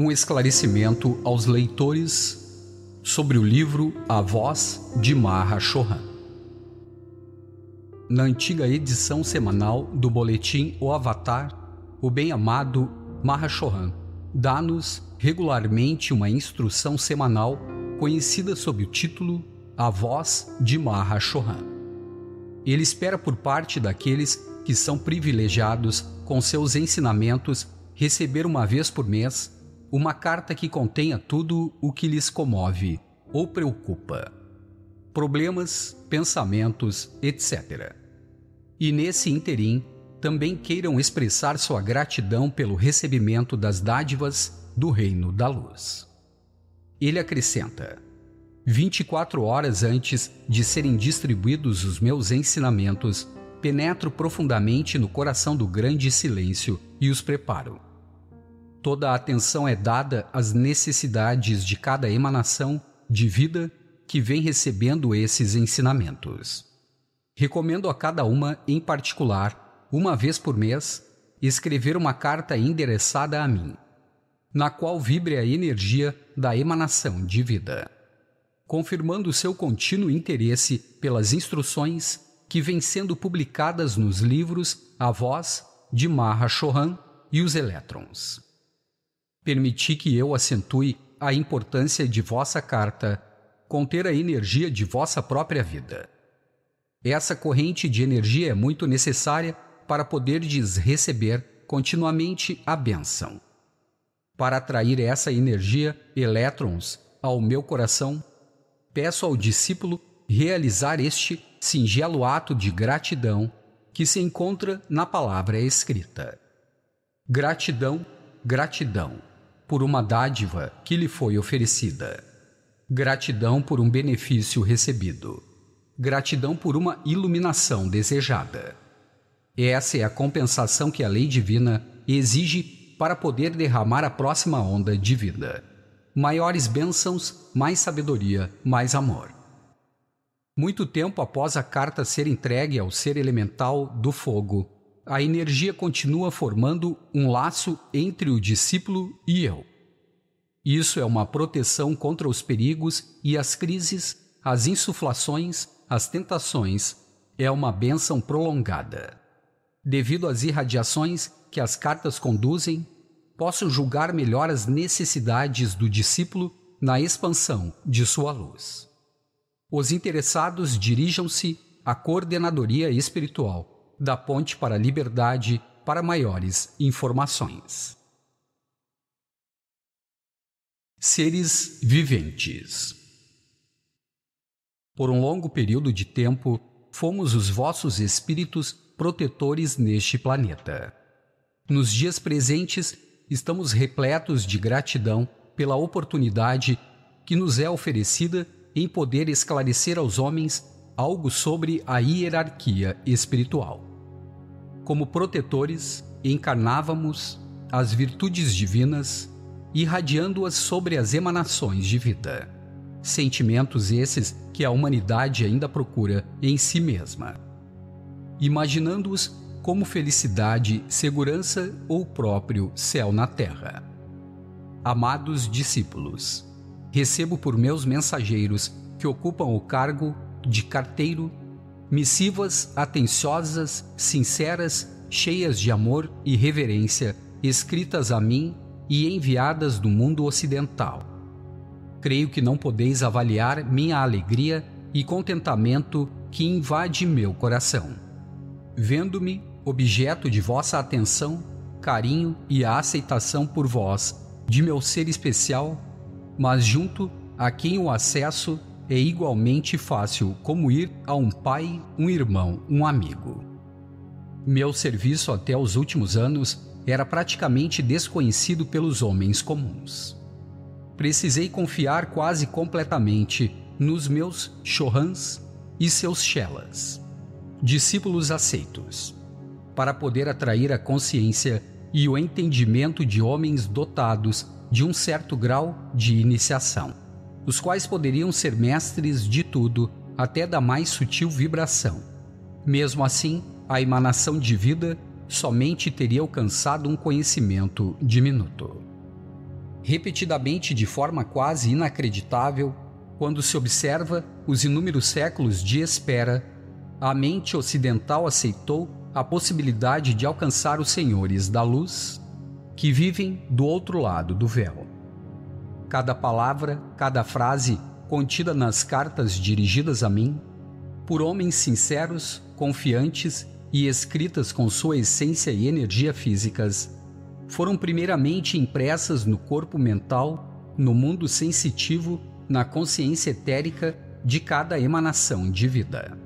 um esclarecimento aos leitores sobre o livro A Voz de Maha Chohan. Na antiga edição semanal do boletim O Avatar, o bem-amado Maha Chohan dá-nos regularmente uma instrução semanal conhecida sob o título A Voz de Maha Chohan. Ele espera por parte daqueles que são privilegiados com seus ensinamentos receber uma vez por mês uma carta que contenha tudo o que lhes comove ou preocupa, problemas, pensamentos, etc. E nesse interim, também queiram expressar sua gratidão pelo recebimento das dádivas do Reino da Luz. Ele acrescenta: 24 horas antes de serem distribuídos os meus ensinamentos, penetro profundamente no coração do grande silêncio e os preparo Toda a atenção é dada às necessidades de cada emanação de vida que vem recebendo esses ensinamentos. Recomendo a cada uma, em particular, uma vez por mês, escrever uma carta endereçada a mim, na qual vibre a energia da emanação de vida, confirmando seu contínuo interesse pelas instruções que vêm sendo publicadas nos livros A Voz de Maha Chohan e os Elétrons. Permiti que eu acentue a importância de vossa carta conter a energia de vossa própria vida. Essa corrente de energia é muito necessária para poderdes receber continuamente a bênção. Para atrair essa energia, elétrons, ao meu coração, peço ao discípulo realizar este singelo ato de gratidão que se encontra na palavra escrita. Gratidão, gratidão por uma dádiva que lhe foi oferecida. Gratidão por um benefício recebido. Gratidão por uma iluminação desejada. Essa é a compensação que a lei divina exige para poder derramar a próxima onda de vida. Maiores bênçãos, mais sabedoria, mais amor. Muito tempo após a carta ser entregue ao ser elemental do fogo, a energia continua formando um laço entre o discípulo e eu. Isso é uma proteção contra os perigos e as crises, as insuflações, as tentações. É uma bênção prolongada. Devido às irradiações que as cartas conduzem, posso julgar melhor as necessidades do discípulo na expansão de sua luz. Os interessados dirijam-se à coordenadoria espiritual da Ponte para a Liberdade para maiores informações. Seres viventes. Por um longo período de tempo, fomos os vossos espíritos protetores neste planeta. Nos dias presentes, estamos repletos de gratidão pela oportunidade que nos é oferecida em poder esclarecer aos homens algo sobre a hierarquia espiritual como protetores, encarnávamos as virtudes divinas, irradiando-as sobre as emanações de vida. Sentimentos esses que a humanidade ainda procura em si mesma. Imaginando-os como felicidade, segurança ou próprio céu na terra. Amados discípulos, recebo por meus mensageiros que ocupam o cargo de carteiro missivas atenciosas, sinceras, cheias de amor e reverência, escritas a mim e enviadas do mundo ocidental. Creio que não podeis avaliar minha alegria e contentamento que invade meu coração. Vendo-me objeto de vossa atenção, carinho e aceitação por vós, de meu ser especial, mas junto a quem o acesso é igualmente fácil como ir a um pai, um irmão, um amigo. Meu serviço até os últimos anos era praticamente desconhecido pelos homens comuns. Precisei confiar quase completamente nos meus chohans e seus chelas, discípulos aceitos, para poder atrair a consciência e o entendimento de homens dotados de um certo grau de iniciação os quais poderiam ser mestres de tudo, até da mais sutil vibração. Mesmo assim, a emanação de vida somente teria alcançado um conhecimento diminuto. repetidamente de forma quase inacreditável, quando se observa os inúmeros séculos de espera, a mente ocidental aceitou a possibilidade de alcançar os senhores da luz que vivem do outro lado do véu. Cada palavra, cada frase contida nas cartas dirigidas a mim, por homens sinceros, confiantes e escritas com sua essência e energia físicas, foram primeiramente impressas no corpo mental, no mundo sensitivo, na consciência etérica de cada emanação de vida.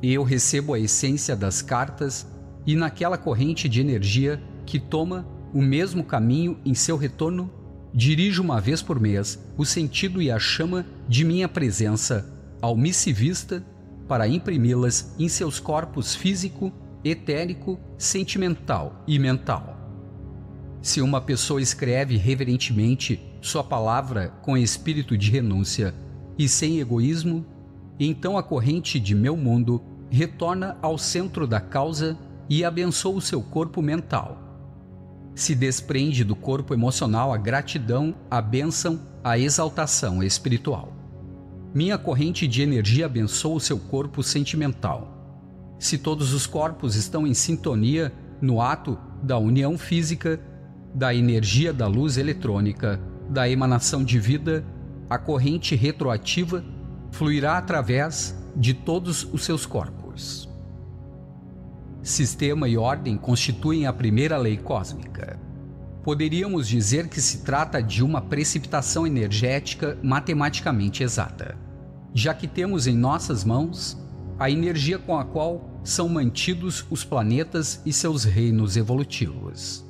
Eu recebo a essência das cartas e naquela corrente de energia que toma o mesmo caminho em seu retorno, dirijo uma vez por mês o sentido e a chama de minha presença ao missivista para imprimi-las em seus corpos físico, etérico, sentimental e mental. Se uma pessoa escreve reverentemente sua palavra com espírito de renúncia e sem egoísmo, então a corrente de meu mundo retorna ao centro da causa e abençoa o seu corpo mental. Se desprende do corpo emocional a gratidão, a bênção, a exaltação espiritual. Minha corrente de energia abençoa o seu corpo sentimental. Se todos os corpos estão em sintonia no ato da união física, da energia da luz eletrônica, da emanação de vida, a corrente retroativa fluirá através de todos os seus corpos. Sistema e ordem constituem a primeira lei cósmica. Poderíamos dizer que se trata de uma precipitação energética matematicamente exata, já que temos em nossas mãos a energia com a qual são mantidos os planetas e seus reinos evolutivos.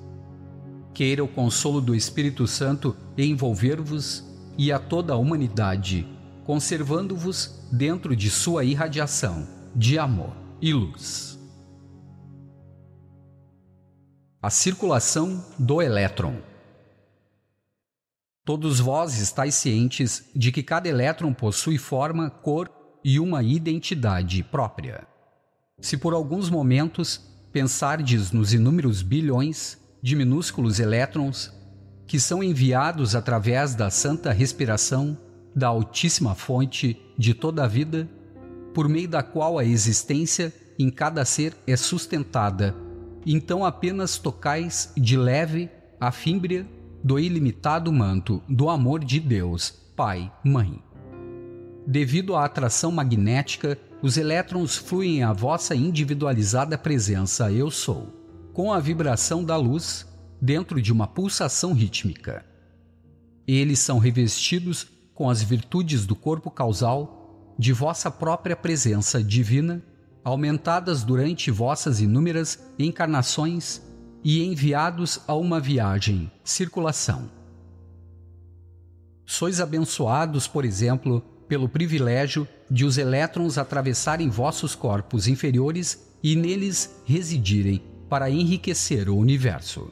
Queira o consolo do Espírito Santo envolver-vos e a toda a humanidade, conservando-vos dentro de sua irradiação de amor e luz. A circulação do elétron. Todos vós estáis cientes de que cada elétron possui forma, cor e uma identidade própria. Se por alguns momentos pensardes nos inúmeros bilhões de minúsculos elétrons que são enviados através da santa respiração da Altíssima Fonte de toda a vida, por meio da qual a existência em cada ser é sustentada. Então apenas tocais de leve a fímbria do ilimitado manto do amor de Deus, Pai, Mãe. Devido à atração magnética, os elétrons fluem à vossa individualizada presença Eu Sou com a vibração da luz dentro de uma pulsação rítmica. Eles são revestidos com as virtudes do corpo causal de vossa própria presença divina, aumentadas durante vossas inúmeras encarnações e enviados a uma viagem, circulação. Sois abençoados, por exemplo, pelo privilégio de os elétrons atravessarem vossos corpos inferiores e neles residirem para enriquecer o universo.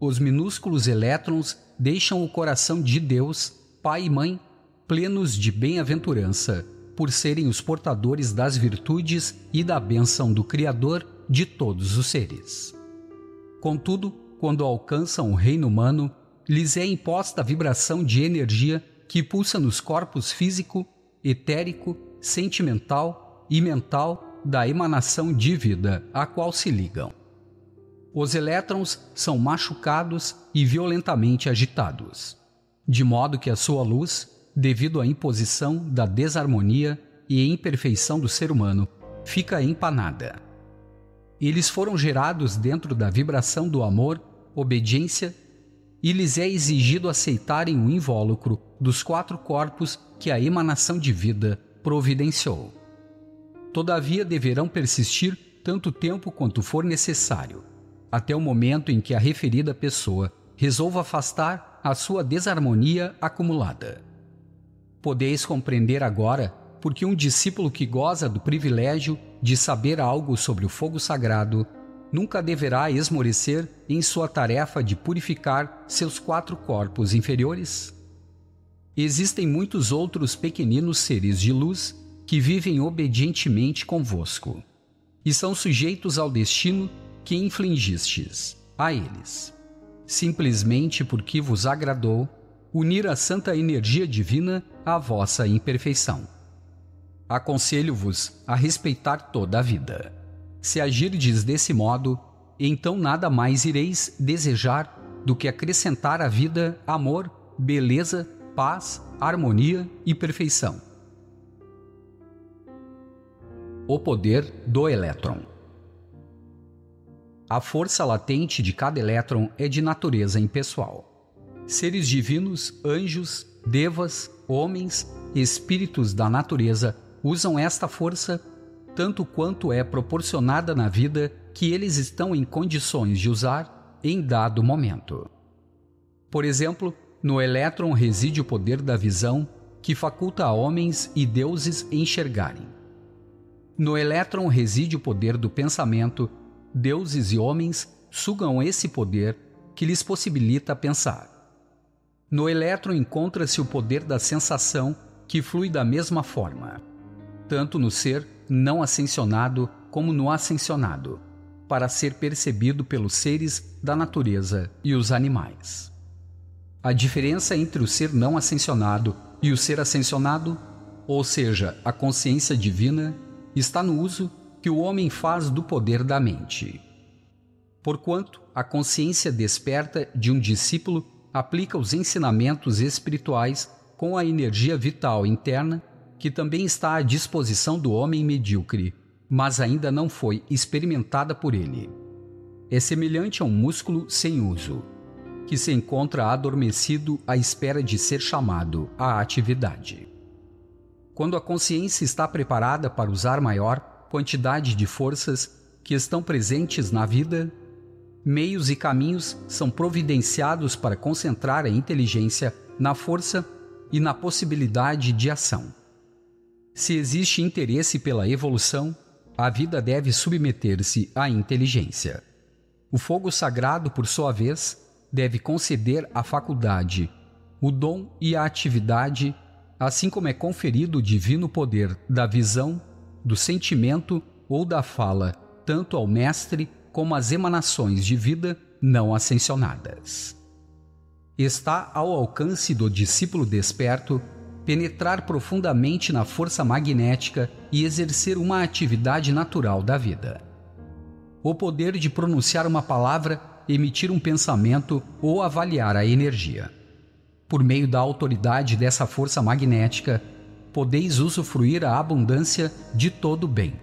Os minúsculos elétrons deixam o coração de Deus, Pai e Mãe, plenos de bem-aventurança, por serem os portadores das virtudes e da bênção do Criador de todos os seres. Contudo, quando alcançam o reino humano, lhes é imposta a vibração de energia que pulsa nos corpos físico, etérico, sentimental e mental da emanação de vida a qual se ligam. Os elétrons são machucados e violentamente agitados, de modo que a sua luz, devido à imposição da desarmonia e imperfeição do ser humano, fica empanada. Eles foram gerados dentro da vibração do amor, obediência, e lhes é exigido aceitarem o invólucro dos quatro corpos que a emanação de vida providenciou. Todavia deverão persistir tanto tempo quanto for necessário, até o momento em que a referida pessoa resolva afastar a sua desarmonia acumulada. Podeis compreender agora porque um discípulo que goza do privilégio de saber algo sobre o fogo sagrado nunca deverá esmorecer em sua tarefa de purificar seus quatro corpos inferiores? Existem muitos outros pequeninos seres de luz que vivem obedientemente convosco, e são sujeitos ao destino que infligistes a eles. simplesmente porque vos agradou unir a santa energia divina à vossa imperfeição. Aconselho-vos a respeitar toda a vida. Se agirdes desse modo, então nada mais ireis desejar do que acrescentar à vida amor, beleza, paz, harmonia e perfeição. O poder do elétron. A força latente de cada elétron é de natureza impessoal. Seres divinos, anjos, devas, homens, espíritos da natureza usam esta força tanto quanto é proporcionada na vida que eles estão em condições de usar em dado momento. Por exemplo, no elétron reside o poder da visão que faculta a homens e deuses enxergarem. No elétron reside o poder do pensamento, deuses e homens sugam esse poder que lhes possibilita pensar. No elétron encontra-se o poder da sensação que flui da mesma forma, tanto no ser não ascensionado como no ascensionado, para ser percebido pelos seres da natureza e os animais. A diferença entre o ser não ascensionado e o ser ascensionado, ou seja, a consciência divina, está no uso que o homem faz do poder da mente. Porquanto a consciência desperta de um discípulo aplica os ensinamentos espirituais com a energia vital interna que também está à disposição do homem medíocre, mas ainda não foi experimentada por ele. É semelhante a um músculo sem uso, que se encontra adormecido à espera de ser chamado à atividade. Quando a consciência está preparada para usar maior quantidade de forças que estão presentes na vida, meios e caminhos são providenciados para concentrar a inteligência na força e na possibilidade de ação. Se existe interesse pela evolução, a vida deve submeter-se à inteligência. O fogo sagrado, por sua vez, deve conceder a faculdade, o dom e a atividade, assim como é conferido o divino poder da visão, do sentimento ou da fala, tanto ao mestre como às emanações de vida não ascensionadas. Está ao alcance do discípulo desperto penetrar profundamente na força magnética e exercer uma atividade natural da vida. O poder de pronunciar uma palavra, emitir um pensamento ou avaliar a energia. Por meio da autoridade dessa força magnética, podeis usufruir a abundância de todo o bem,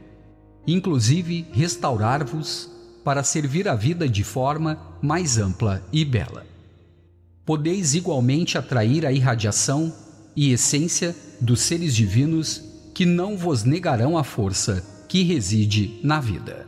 inclusive restaurar-vos para servir a vida de forma mais ampla e bela. Podeis igualmente atrair a irradiação e essência dos seres divinos que não vos negarão a força que reside na vida.